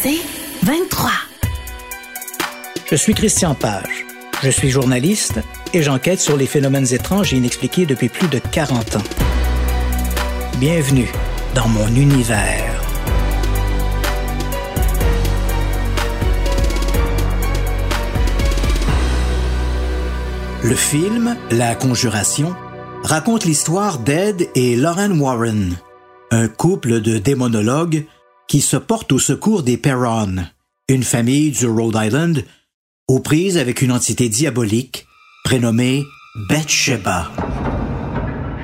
C'est 23. Je suis Christian Page. Je suis journaliste et j'enquête sur les phénomènes étranges et inexpliqués depuis plus de 40 ans. Bienvenue dans mon univers. Le film La Conjuration raconte l'histoire d'Ed et Lauren Warren, un couple de démonologues qui se portent au secours des Perron, une famille du Rhode Island aux prises avec une entité diabolique prénommée Bathsheba.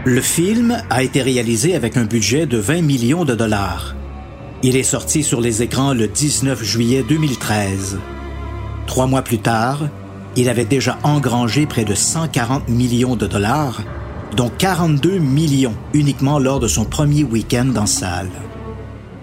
Le film a été réalisé avec un budget de 20 millions de dollars. Il est sorti sur les écrans le 19 juillet 2013. Trois mois plus tard, il avait déjà engrangé près de 140 millions de dollars, dont 42 millions uniquement lors de son premier week-end en salle.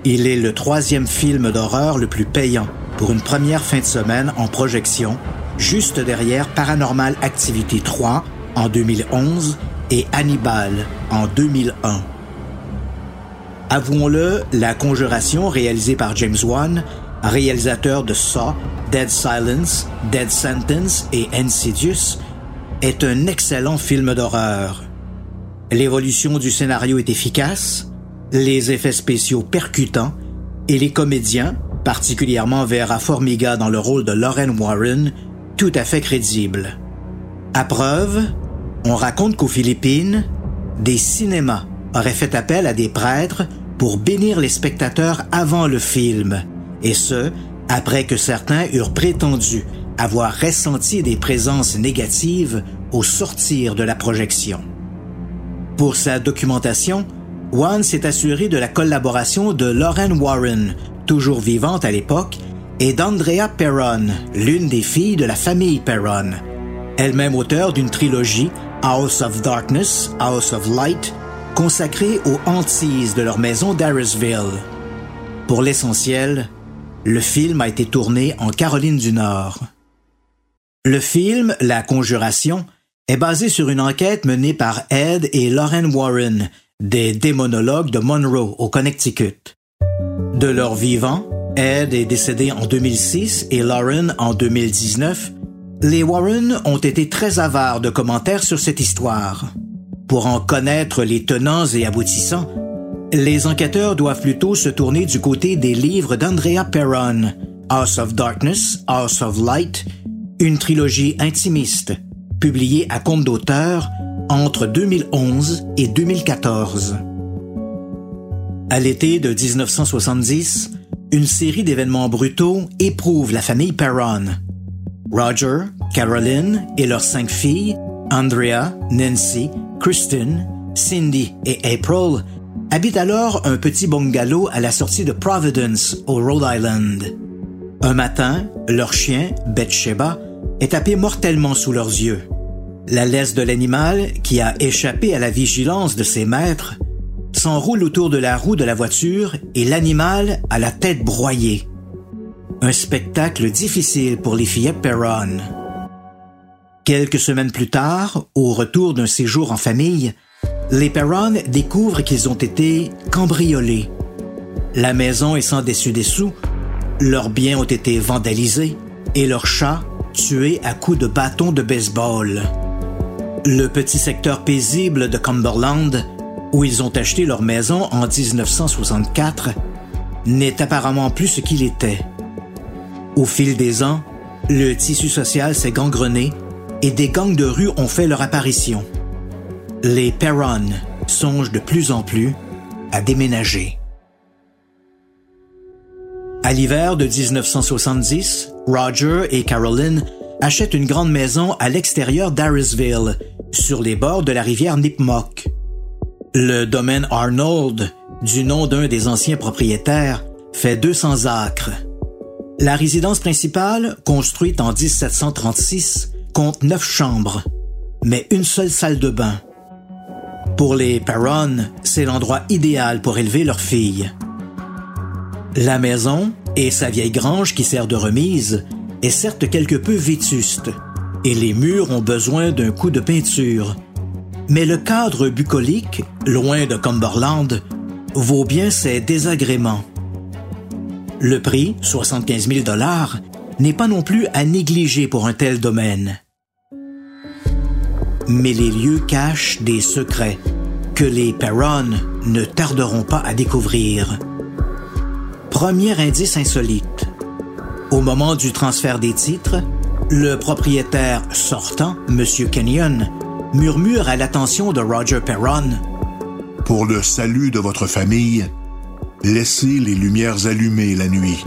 Il est le troisième film d'horreur le plus payant pour une première fin de semaine en projection, juste derrière Paranormal Activity 3 en 2011 et Hannibal en 2001. Avouons-le, La Conjuration, réalisée par James Wan, réalisateur de Saw, Dead Silence, Dead Sentence et Insidious, est un excellent film d'horreur. L'évolution du scénario est efficace, les effets spéciaux percutants et les comédiens, particulièrement Vera Formiga dans le rôle de Lauren Warren, tout à fait crédibles. À preuve, on raconte qu'aux Philippines, des cinémas auraient fait appel à des prêtres pour bénir les spectateurs avant le film, et ce, après que certains eurent prétendu avoir ressenti des présences négatives au sortir de la projection. Pour sa documentation, Wan s'est assuré de la collaboration de Lauren Warren, toujours vivante à l'époque, et d'Andrea Perron, l'une des filles de la famille Perron, elle-même auteure d'une trilogie House of Darkness, House of Light, consacrée aux hantises de leur maison d'Harrisville. Pour l'essentiel, le film a été tourné en Caroline du Nord. Le film La Conjuration est basé sur une enquête menée par Ed et Lauren Warren, des démonologues de Monroe, au Connecticut. De leur vivant, Ed est décédé en 2006 et Lauren en 2019. Les Warren ont été très avares de commentaires sur cette histoire. Pour en connaître les tenants et aboutissants, les enquêteurs doivent plutôt se tourner du côté des livres d'Andrea Perron, House of Darkness, House of Light, une trilogie intimiste, publiée à compte d'auteur entre 2011 et 2014. À l'été de 1970, une série d'événements brutaux éprouve la famille Perron. Roger, Caroline et leurs cinq filles, Andrea, Nancy, Kristen, Cindy et April, habitent alors un petit bungalow à la sortie de Providence, au Rhode Island. Un matin, leur chien, Bathsheba, est tapé mortellement sous leurs yeux. La laisse de l'animal, qui a échappé à la vigilance de ses maîtres, s'enroule autour de la roue de la voiture et l'animal a la tête broyée. Un spectacle difficile pour les fillettes Perron. Quelques semaines plus tard, au retour d'un séjour en famille, les Perron découvrent qu'ils ont été cambriolés. La maison est sans dessus-dessous, leurs biens ont été vandalisés et leurs chats tués à coups de bâton de baseball. Le petit secteur paisible de Cumberland, où ils ont acheté leur maison en 1964, n'est apparemment plus ce qu'il était. Au fil des ans, le tissu social s'est gangrené et des gangs de rue ont fait leur apparition les Perron songent de plus en plus à déménager. À l'hiver de 1970, Roger et Caroline achètent une grande maison à l'extérieur d'Harrisville, sur les bords de la rivière Nipmuc. Le domaine Arnold, du nom d'un des anciens propriétaires, fait 200 acres. La résidence principale, construite en 1736, compte neuf chambres, mais une seule salle de bain. Pour les Perron, c'est l'endroit idéal pour élever leur fille. La maison et sa vieille grange qui sert de remise est certes quelque peu vétuste et les murs ont besoin d'un coup de peinture. Mais le cadre bucolique, loin de Cumberland, vaut bien ses désagréments. Le prix, 75 000 dollars, n'est pas non plus à négliger pour un tel domaine. Mais les lieux cachent des secrets que les Perron ne tarderont pas à découvrir. Premier indice insolite. Au moment du transfert des titres, le propriétaire sortant, M. Kenyon, murmure à l'attention de Roger Perron Pour le salut de votre famille, laissez les lumières allumées la nuit.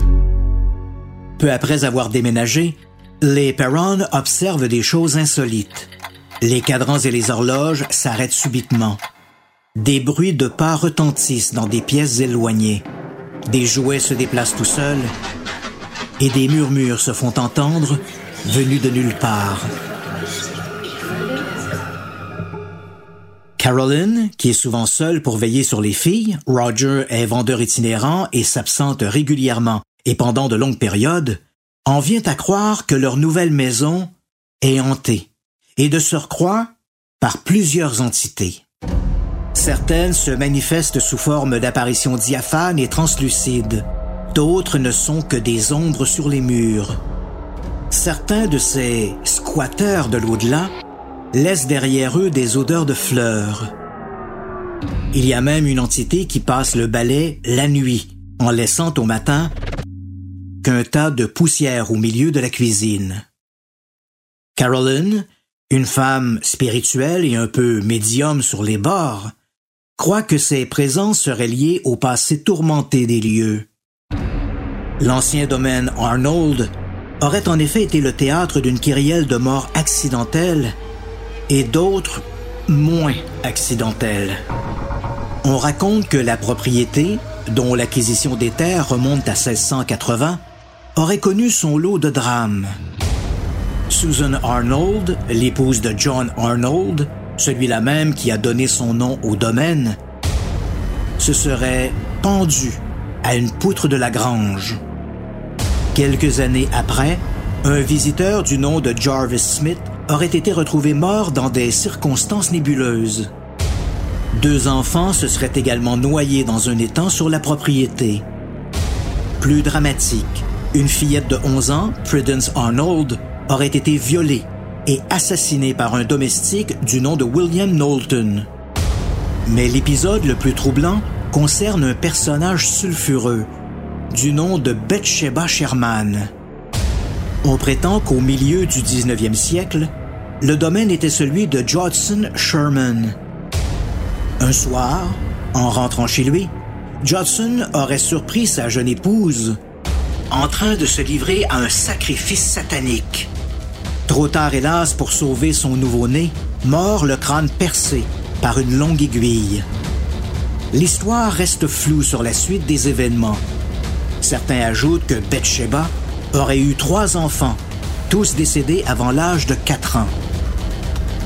Peu après avoir déménagé, les Perron observent des choses insolites. Les cadrans et les horloges s'arrêtent subitement. Des bruits de pas retentissent dans des pièces éloignées. Des jouets se déplacent tout seuls et des murmures se font entendre venus de nulle part. Carolyn, qui est souvent seule pour veiller sur les filles, Roger est vendeur itinérant et s'absente régulièrement et pendant de longues périodes, en vient à croire que leur nouvelle maison est hantée, et de surcroît par plusieurs entités. Certaines se manifestent sous forme d'apparitions diaphanes et translucides, d'autres ne sont que des ombres sur les murs. Certains de ces squatteurs de l'au-delà laissent derrière eux des odeurs de fleurs. Il y a même une entité qui passe le balai la nuit, en laissant au matin qu'un tas de poussière au milieu de la cuisine. Carolyn, une femme spirituelle et un peu médium sur les bords, croit que ces présences seraient liées au passé tourmenté des lieux. L'ancien domaine Arnold aurait en effet été le théâtre d'une kyrielle de morts accidentelles et d'autres moins accidentelles. On raconte que la propriété, dont l'acquisition des terres remonte à 1680, aurait connu son lot de drames. Susan Arnold, l'épouse de John Arnold, celui-là même qui a donné son nom au domaine, se serait pendue à une poutre de la grange. Quelques années après, un visiteur du nom de Jarvis Smith aurait été retrouvé mort dans des circonstances nébuleuses. Deux enfants se seraient également noyés dans un étang sur la propriété. Plus dramatique, une fillette de 11 ans, Prudence Arnold, aurait été violée et assassinée par un domestique du nom de William Knowlton. Mais l'épisode le plus troublant concerne un personnage sulfureux du nom de Bathsheba Sherman. On prétend qu'au milieu du 19e siècle, le domaine était celui de Judson Sherman. Un soir, en rentrant chez lui, Judson aurait surpris sa jeune épouse en train de se livrer à un sacrifice satanique. Trop tard, hélas, pour sauver son nouveau-né, mort le crâne percé par une longue aiguille. L'histoire reste floue sur la suite des événements. Certains ajoutent que Bathsheba aurait eu trois enfants, tous décédés avant l'âge de 4 ans.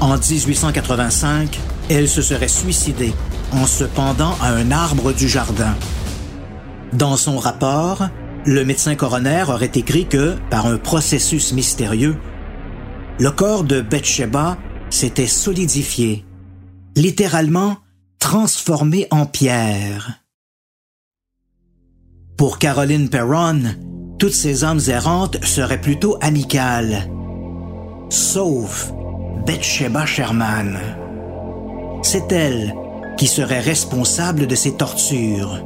En 1885, elle se serait suicidée en se pendant à un arbre du jardin. Dans son rapport, le médecin coroner aurait écrit que, par un processus mystérieux, le corps de Bathsheba s'était solidifié, littéralement transformé en pierre. Pour Caroline Perron, toutes ces âmes errantes seraient plutôt amicales. Sauf Bathsheba Sherman. C'est elle qui serait responsable de ces tortures.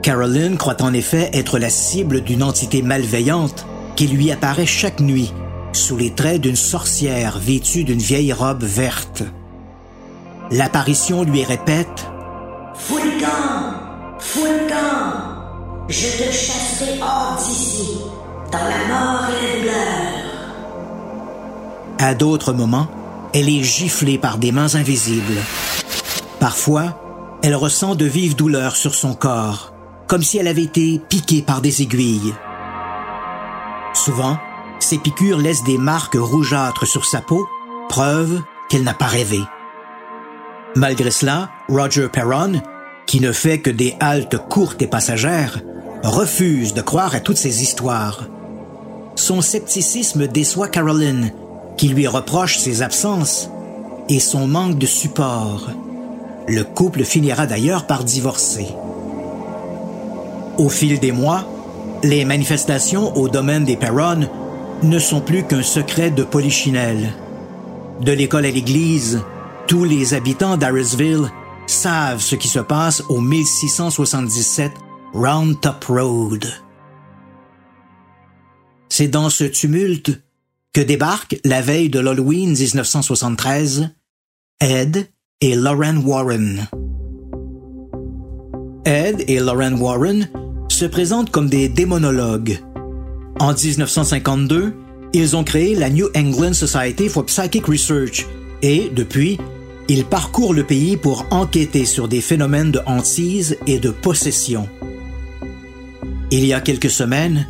Caroline croit en effet être la cible d'une entité malveillante qui lui apparaît chaque nuit sous les traits d'une sorcière vêtue d'une vieille robe verte. L'apparition lui répète le camp je te chasserai hors d'ici, dans la mort et la douleur. À d'autres moments, elle est giflée par des mains invisibles. Parfois, elle ressent de vives douleurs sur son corps, comme si elle avait été piquée par des aiguilles. Souvent, ces piqûres laissent des marques rougeâtres sur sa peau, preuve qu'elle n'a pas rêvé. Malgré cela, Roger Perron, qui ne fait que des haltes courtes et passagères, refuse de croire à toutes ces histoires. Son scepticisme déçoit Caroline, qui lui reproche ses absences et son manque de support. Le couple finira d'ailleurs par divorcer. Au fil des mois, Les manifestations au domaine des Perron ne sont plus qu'un secret de polichinelle. De l'école à l'église, tous les habitants d'Arisville savent ce qui se passe au 1677 Round Top Road. C'est dans ce tumulte que débarquent, la veille de l'Halloween 1973, Ed et Lauren Warren. Ed et Lauren Warren se présentent comme des démonologues. En 1952, ils ont créé la New England Society for Psychic Research et, depuis, ils parcourent le pays pour enquêter sur des phénomènes de hantise et de possession. Il y a quelques semaines,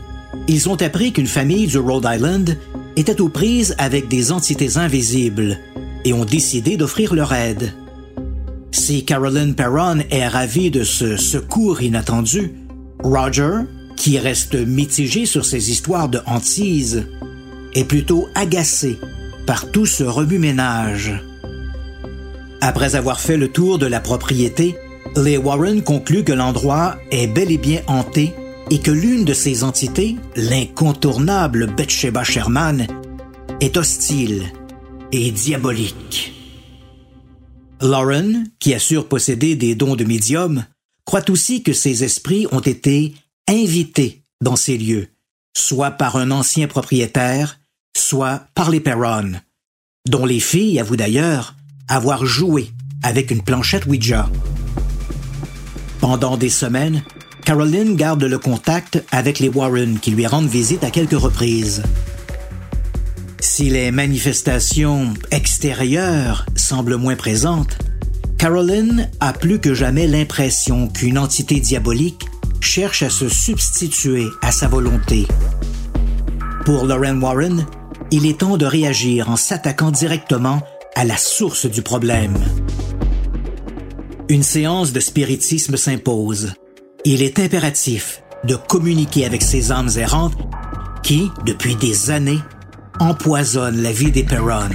ils ont appris qu'une famille du Rhode Island était aux prises avec des entités invisibles et ont décidé d'offrir leur aide. Si Carolyn Perron est ravie de ce secours inattendu, Roger, qui reste mitigé sur ces histoires de hantise, est plutôt agacé par tout ce remue-ménage. Après avoir fait le tour de la propriété, les Warren concluent que l'endroit est bel et bien hanté et que l'une de ces entités, l'incontournable Bathsheba Sherman, est hostile et diabolique. Lauren, qui assure posséder des dons de médium, croit aussi que ces esprits ont été invités dans ces lieux, soit par un ancien propriétaire, soit par les Perron, dont les filles avouent d'ailleurs avoir joué avec une planchette Ouija. Pendant des semaines, Caroline garde le contact avec les Warren qui lui rendent visite à quelques reprises. Si les manifestations extérieures semblent moins présentes, Caroline a plus que jamais l'impression qu'une entité diabolique cherche à se substituer à sa volonté. Pour Lauren Warren, il est temps de réagir en s'attaquant directement à la source du problème. Une séance de spiritisme s'impose il est impératif de communiquer avec ces âmes errantes qui, depuis des années, empoisonnent la vie des Perron.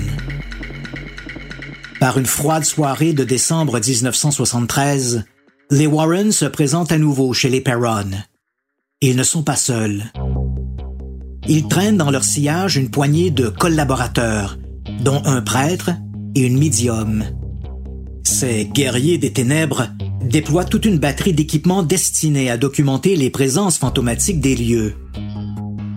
Par une froide soirée de décembre 1973, les Warren se présentent à nouveau chez les Perron. Ils ne sont pas seuls. Ils traînent dans leur sillage une poignée de collaborateurs, dont un prêtre et une médium. Ces guerriers des ténèbres déploie toute une batterie d'équipements destinés à documenter les présences fantomatiques des lieux.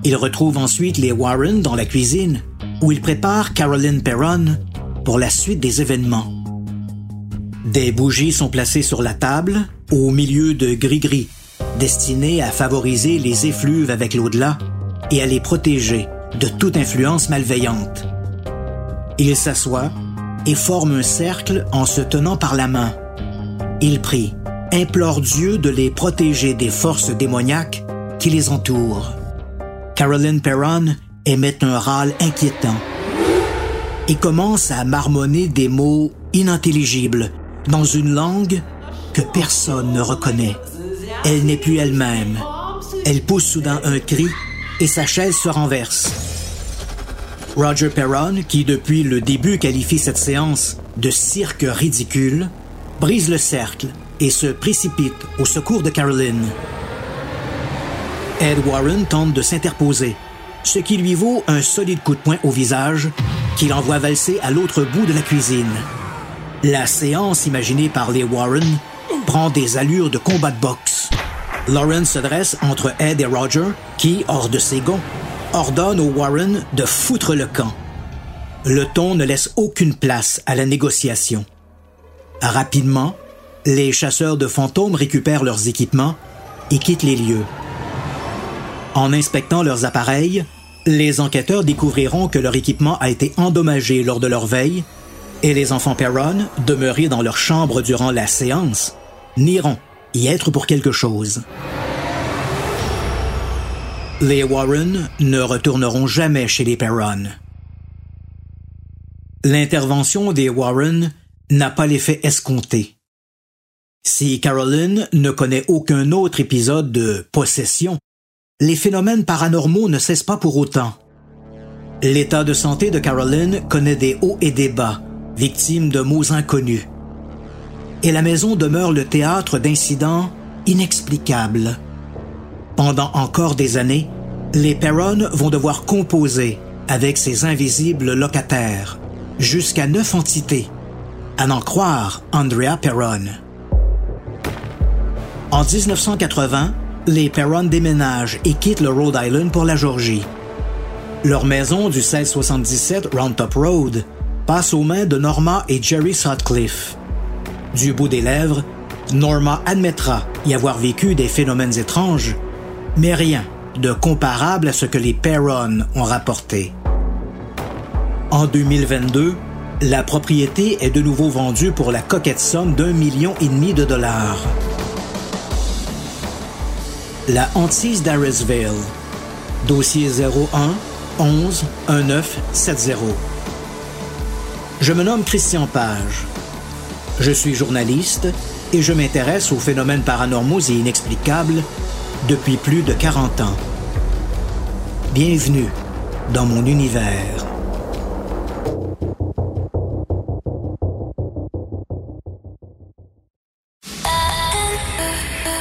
Il retrouve ensuite les Warren dans la cuisine, où il prépare Caroline Perron pour la suite des événements. Des bougies sont placées sur la table, au milieu de gris-gris, destinées à favoriser les effluves avec l'au-delà et à les protéger de toute influence malveillante. Il s'assoit et forme un cercle en se tenant par la main. Il prie, implore Dieu de les protéger des forces démoniaques qui les entourent. Caroline Perron émet un râle inquiétant et commence à marmonner des mots inintelligibles dans une langue que personne ne reconnaît. Elle n'est plus elle-même. Elle pousse soudain un cri et sa chaise se renverse. Roger Perron, qui depuis le début qualifie cette séance de cirque ridicule, brise le cercle et se précipite au secours de Caroline. Ed Warren tente de s'interposer, ce qui lui vaut un solide coup de poing au visage qu'il envoie valser à l'autre bout de la cuisine. La séance imaginée par les Warren prend des allures de combat de boxe. Lauren se dresse entre Ed et Roger, qui, hors de ses gonds, ordonne aux Warren de foutre le camp. Le ton ne laisse aucune place à la négociation. Rapidement, les chasseurs de fantômes récupèrent leurs équipements et quittent les lieux. En inspectant leurs appareils, les enquêteurs découvriront que leur équipement a été endommagé lors de leur veille et les enfants Perron, demeurés dans leur chambre durant la séance, n'iront y être pour quelque chose. Les Warren ne retourneront jamais chez les Perron. L'intervention des Warren n'a pas l'effet escompté. Si Caroline ne connaît aucun autre épisode de possession, les phénomènes paranormaux ne cessent pas pour autant. L'état de santé de Caroline connaît des hauts et des bas, victime de maux inconnus. Et la maison demeure le théâtre d'incidents inexplicables. Pendant encore des années, les Perron vont devoir composer avec ces invisibles locataires, jusqu'à neuf entités, à n'en croire Andrea Perron. En 1980, les Perron déménagent et quittent le Rhode Island pour la Georgie. Leur maison du 1677 Round Top Road passe aux mains de Norma et Jerry Sutcliffe. Du bout des lèvres, Norma admettra y avoir vécu des phénomènes étranges, mais rien de comparable à ce que les Perron ont rapporté. En 2022, la propriété est de nouveau vendue pour la coquette somme d'un million et demi de dollars. La hantise d'Arisville. Dossier 01 11 1970. Je me nomme Christian Page. Je suis journaliste et je m'intéresse aux phénomènes paranormaux et inexplicables depuis plus de 40 ans. Bienvenue dans mon univers.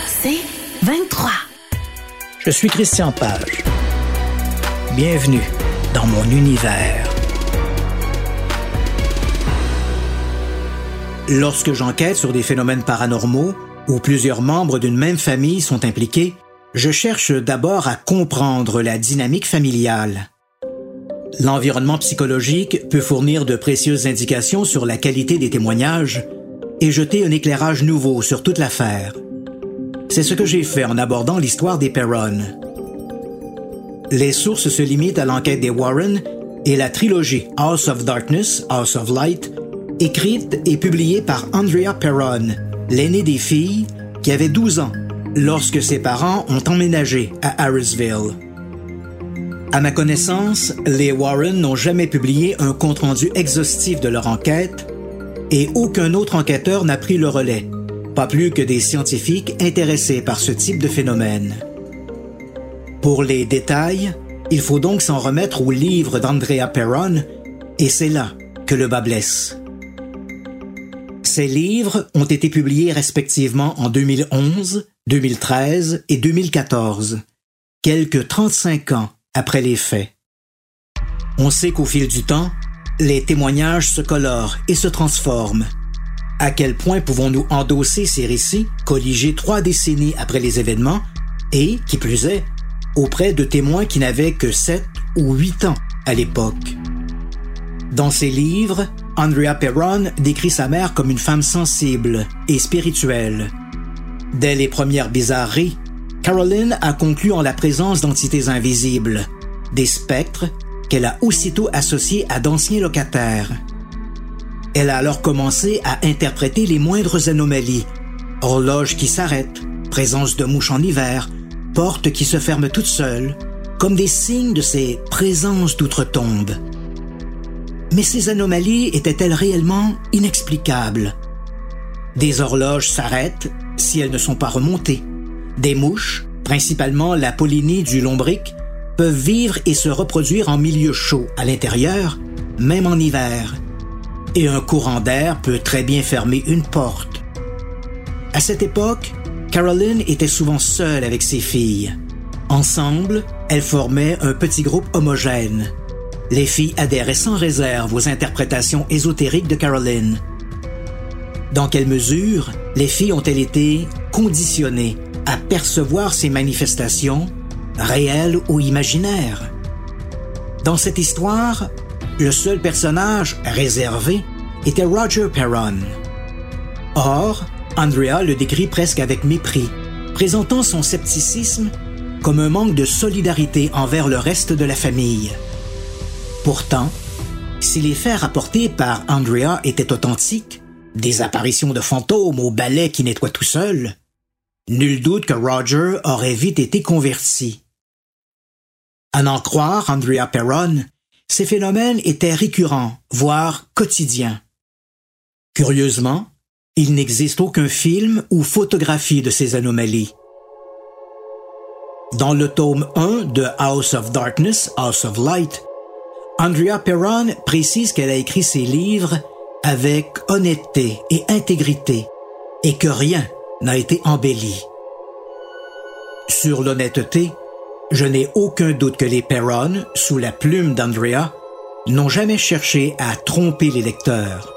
C'est 23. Je suis Christian Page. Bienvenue dans mon univers. Lorsque j'enquête sur des phénomènes paranormaux où plusieurs membres d'une même famille sont impliqués, je cherche d'abord à comprendre la dynamique familiale. L'environnement psychologique peut fournir de précieuses indications sur la qualité des témoignages et jeter un éclairage nouveau sur toute l'affaire. C'est ce que j'ai fait en abordant l'histoire des Perron. Les sources se limitent à l'enquête des Warren et la trilogie House of Darkness, House of Light, écrite et publiée par Andrea Perron, l'aînée des filles, qui avait 12 ans lorsque ses parents ont emménagé à Harrisville. À ma connaissance, les Warren n'ont jamais publié un compte-rendu exhaustif de leur enquête et aucun autre enquêteur n'a pris le relais, pas plus que des scientifiques intéressés par ce type de phénomène. Pour les détails, il faut donc s'en remettre au livre d'Andrea Perron, et c'est là que le bas blesse. Ces livres ont été publiés respectivement en 2011, 2013 et 2014, quelques 35 ans après les faits. On sait qu'au fil du temps, les témoignages se colorent et se transforment. À quel point pouvons-nous endosser ces récits, colligés trois décennies après les événements, et, qui plus est, auprès de témoins qui n'avaient que 7 ou 8 ans à l'époque? Dans ses livres, Andrea Perron décrit sa mère comme une femme sensible et spirituelle. Dès les premières bizarreries, Caroline a conclu en la présence d'entités invisibles, des spectres qu'elle a aussitôt associés à d'anciens locataires. Elle a alors commencé à interpréter les moindres anomalies, horloges qui s'arrêtent, présence de mouches en hiver, portes qui se ferment toutes seules, comme des signes de ces présences d'outre-tombe. Mais ces anomalies étaient-elles réellement inexplicables? Des horloges s'arrêtent si elles ne sont pas remontées. Des mouches, principalement la pollinie du lombric, peuvent vivre et se reproduire en milieu chaud à l'intérieur, même en hiver. Et un courant d'air peut très bien fermer une porte. À cette époque, Caroline était souvent seule avec ses filles. Ensemble, elles formaient un petit groupe homogène. Les filles adhéraient sans réserve aux interprétations ésotériques de Caroline. Dans quelle mesure les filles ont-elles été conditionnées à percevoir ces manifestations, réelles ou imaginaires? Dans cette histoire, le seul personnage réservé était Roger Perron. Or, Andrea le décrit presque avec mépris, présentant son scepticisme comme un manque de solidarité envers le reste de la famille. Pourtant, si les faits rapportés par Andrea étaient authentiques, des apparitions de fantômes au balai qui nettoient tout seul, nul doute que Roger aurait vite été converti. À n'en croire Andrea Perron, ces phénomènes étaient récurrents, voire quotidiens. Curieusement, il n'existe aucun film ou photographie de ces anomalies. Dans le tome 1 de House of Darkness, House of Light, Andrea Perron précise qu'elle a écrit ses livres avec honnêteté et intégrité et que rien n'a été embelli. Sur l'honnêteté, je n'ai aucun doute que les Perron, sous la plume d'Andrea, n'ont jamais cherché à tromper les lecteurs.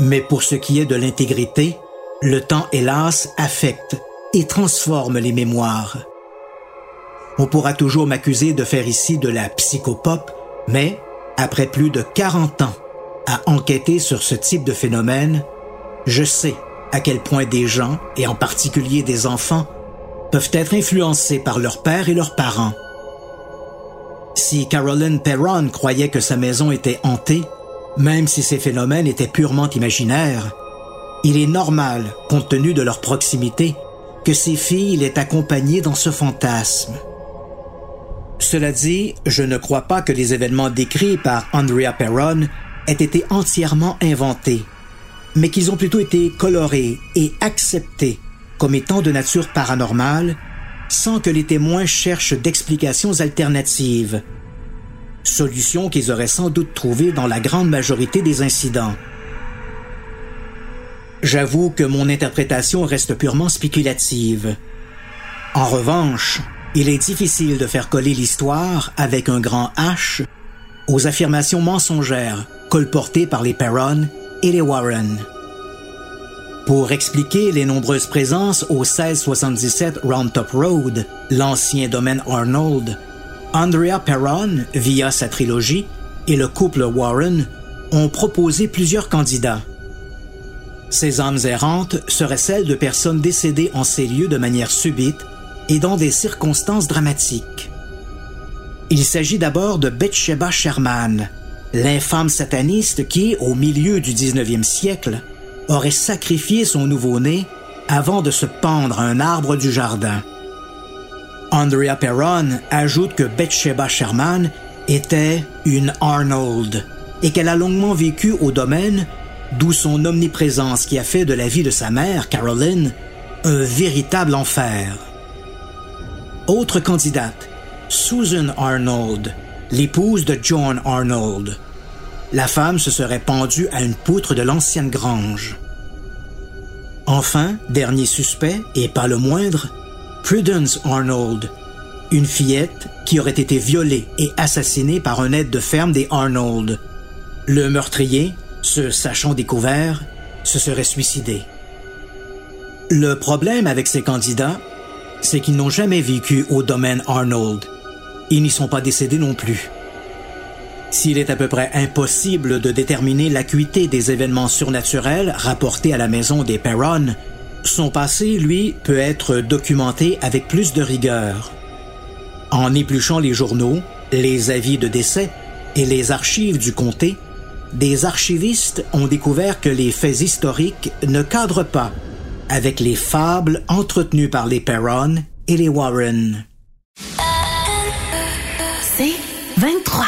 Mais pour ce qui est de l'intégrité, le temps, hélas, affecte et transforme les mémoires. On pourra toujours m'accuser de faire ici de la psychopop, mais, après plus de 40 ans à enquêter sur ce type de phénomène, je sais à quel point des gens, et en particulier des enfants, peuvent être influencés par leur père et leurs parents. Si Carolyn Perron croyait que sa maison était hantée, même si ces phénomènes étaient purement imaginaires, il est normal, compte tenu de leur proximité, que ses filles l'aient accompagnée dans ce fantasme. Cela dit, je ne crois pas que les événements décrits par Andrea Perron aient été entièrement inventés, mais qu'ils ont plutôt été colorés et acceptés comme étant de nature paranormale sans que les témoins cherchent d'explications alternatives, solutions qu'ils auraient sans doute trouvées dans la grande majorité des incidents. J'avoue que mon interprétation reste purement spéculative. En revanche, il est difficile de faire coller l'histoire avec un grand H aux affirmations mensongères colportées par les Perron et les Warren. Pour expliquer les nombreuses présences au 1677 Round Top Road, l'ancien domaine Arnold, Andrea Perron, via sa trilogie, et le couple Warren ont proposé plusieurs candidats. Ces âmes errantes seraient celles de personnes décédées en ces lieux de manière subite et dans des circonstances dramatiques. Il s'agit d'abord de Bathsheba Sherman, l'infâme sataniste qui, au milieu du 19e siècle, aurait sacrifié son nouveau-né avant de se pendre à un arbre du jardin. Andrea Perron ajoute que Bathsheba Sherman était une Arnold et qu'elle a longuement vécu au domaine, d'où son omniprésence qui a fait de la vie de sa mère, Caroline, un véritable enfer. Autre candidate, Susan Arnold, l'épouse de John Arnold. La femme se serait pendue à une poutre de l'ancienne grange. Enfin, dernier suspect, et pas le moindre, Prudence Arnold, une fillette qui aurait été violée et assassinée par un aide de ferme des Arnold. Le meurtrier, se sachant découvert, se serait suicidé. Le problème avec ces candidats, c'est qu'ils n'ont jamais vécu au domaine Arnold. Ils n'y sont pas décédés non plus. S'il est à peu près impossible de déterminer l'acuité des événements surnaturels rapportés à la maison des Perron, son passé, lui, peut être documenté avec plus de rigueur. En épluchant les journaux, les avis de décès et les archives du comté, des archivistes ont découvert que les faits historiques ne cadrent pas avec les fables entretenues par les Perron et les Warren. C'est 23.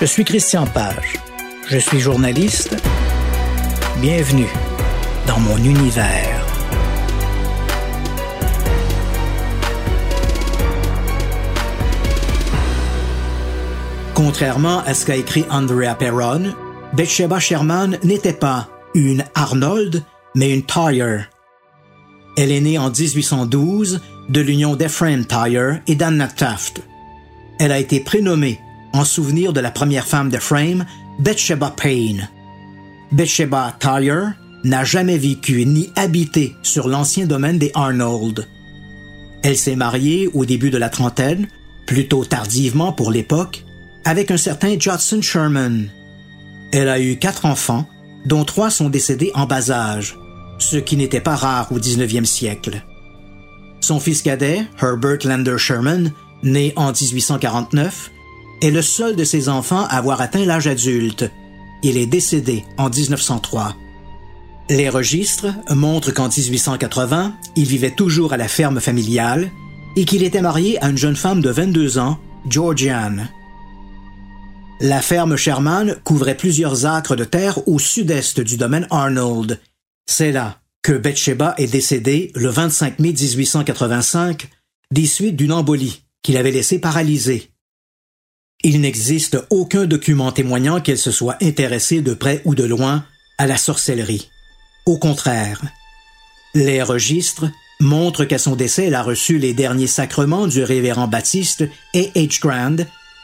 Je suis Christian Page. Je suis journaliste. Bienvenue dans mon univers. Contrairement à ce qu'a écrit Andrea Perron, Bathsheba Sherman n'était pas une Arnold, mais une Tyre. Elle est née en 1812 de l'union d'Ephraim Tyre et d'Anna Taft. Elle a été prénommée en souvenir de la première femme d'Ephraim, Bathsheba Payne. Bathsheba Tyre n'a jamais vécu ni habité sur l'ancien domaine des Arnold. Elle s'est mariée au début de la trentaine, plutôt tardivement pour l'époque, avec un certain Judson Sherman. Elle a eu quatre enfants, dont trois sont décédés en bas âge, ce qui n'était pas rare au 19e siècle. Son fils cadet, Herbert Lander Sherman, né en 1849, est le seul de ses enfants à avoir atteint l'âge adulte. Il est décédé en 1903. Les registres montrent qu'en 1880, il vivait toujours à la ferme familiale et qu'il était marié à une jeune femme de 22 ans, Georgiane. La ferme Sherman couvrait plusieurs acres de terre au sud-est du domaine Arnold. C'est là que Bathsheba est décédée le 25 mai 1885 des suites d'une embolie qu'il avait laissée paralysée. Il n'existe aucun document témoignant qu'elle se soit intéressée de près ou de loin à la sorcellerie. Au contraire, les registres montrent qu'à son décès, elle a reçu les derniers sacrements du révérend baptiste A. H. Grand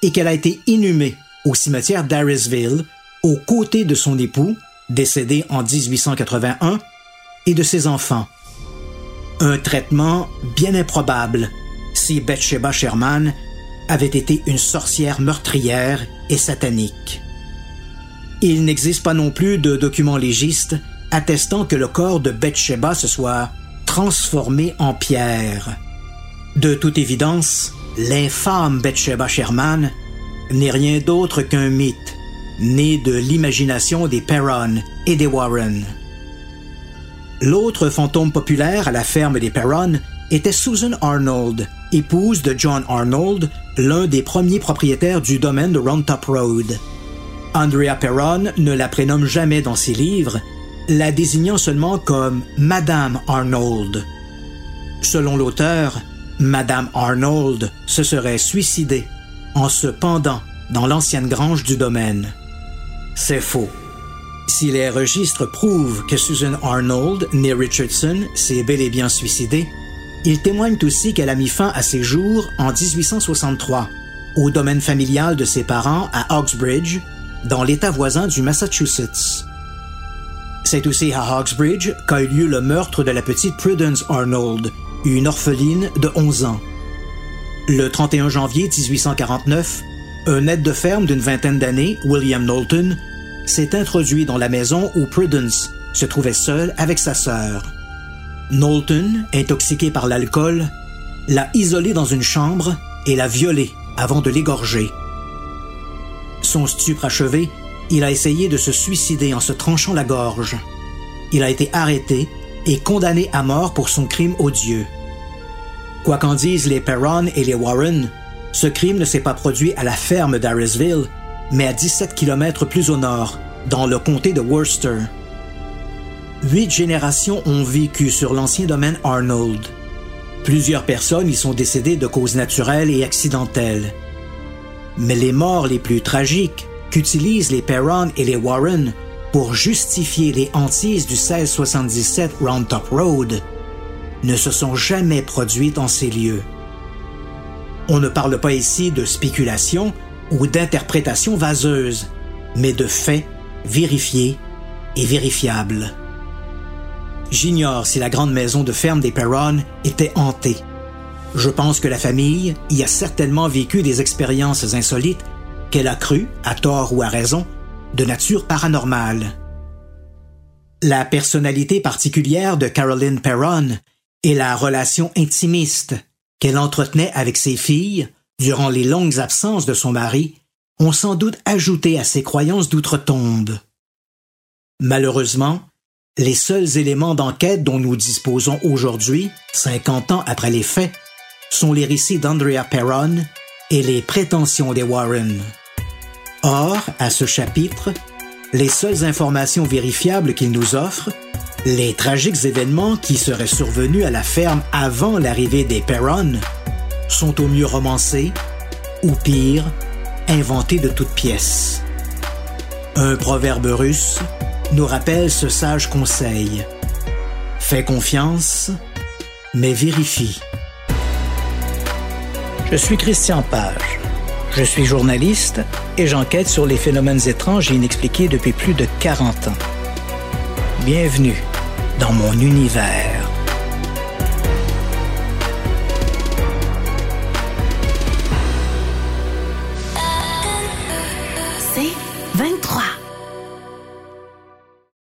et qu'elle a été inhumée au cimetière d'Arisville aux côtés de son époux, décédé en 1881, et de ses enfants. Un traitement bien improbable si Bathsheba Sherman avait été une sorcière meurtrière et satanique. Il n'existe pas non plus de documents légistes attestant que le corps de Bathsheba se soit transformé en pierre. De toute évidence, l'infâme Bathsheba Sherman n'est rien d'autre qu'un mythe, né de l'imagination des Perron et des Warren. L'autre fantôme populaire à la ferme des Perron était Susan Arnold, épouse de John Arnold, l'un des premiers propriétaires du domaine de Round Top Road. Andrea Perron ne la prénomme jamais dans ses livres, la désignant seulement comme Madame Arnold. Selon l'auteur, Madame Arnold se serait suicidée en se pendant dans l'ancienne grange du domaine. C'est faux. Si les registres prouvent que Susan Arnold, née Richardson, s'est bel et bien suicidée, ils témoignent aussi qu'elle a mis fin à ses jours en 1863 au domaine familial de ses parents à Oxbridge, dans l'État voisin du Massachusetts. C'est aussi à Hawksbridge qu'a eu lieu le meurtre de la petite Prudence Arnold, une orpheline de 11 ans. Le 31 janvier 1849, un aide de ferme d'une vingtaine d'années, William Knowlton, s'est introduit dans la maison où Prudence se trouvait seule avec sa sœur. Knowlton, intoxiqué par l'alcool, l'a isolée dans une chambre et l'a violée avant de l'égorger. Son stupre achevé, il a essayé de se suicider en se tranchant la gorge. Il a été arrêté et condamné à mort pour son crime odieux. Quoi qu'en disent les Perron et les Warren, ce crime ne s'est pas produit à la ferme d'Arisville, mais à 17 km plus au nord, dans le comté de Worcester. Huit générations ont vécu sur l'ancien domaine Arnold. Plusieurs personnes y sont décédées de causes naturelles et accidentelles. Mais les morts les plus tragiques qu'utilisent les Perron et les Warren pour justifier les hantises du 1677 Round Top Road ne se sont jamais produites en ces lieux. On ne parle pas ici de spéculation ou d'interprétation vaseuse, mais de faits vérifiés et vérifiables. J'ignore si la grande maison de ferme des Perron était hantée. Je pense que la famille y a certainement vécu des expériences insolites qu'elle a cru, à tort ou à raison, de nature paranormale. La personnalité particulière de Caroline Perron et la relation intimiste qu'elle entretenait avec ses filles durant les longues absences de son mari ont sans doute ajouté à ses croyances d'outre-tombe. Malheureusement, les seuls éléments d'enquête dont nous disposons aujourd'hui, 50 ans après les faits, sont les récits d'Andrea Perron et les prétentions des Warren. Or, à ce chapitre, les seules informations vérifiables qu'il nous offre, les tragiques événements qui seraient survenus à la ferme avant l'arrivée des Perron, sont au mieux romancés, ou pire, inventés de toutes pièces. Un proverbe russe nous rappelle ce sage conseil. Fais confiance, mais vérifie. Je suis Christian Page. Je suis journaliste et j'enquête sur les phénomènes étranges et inexpliqués depuis plus de 40 ans. Bienvenue dans mon univers.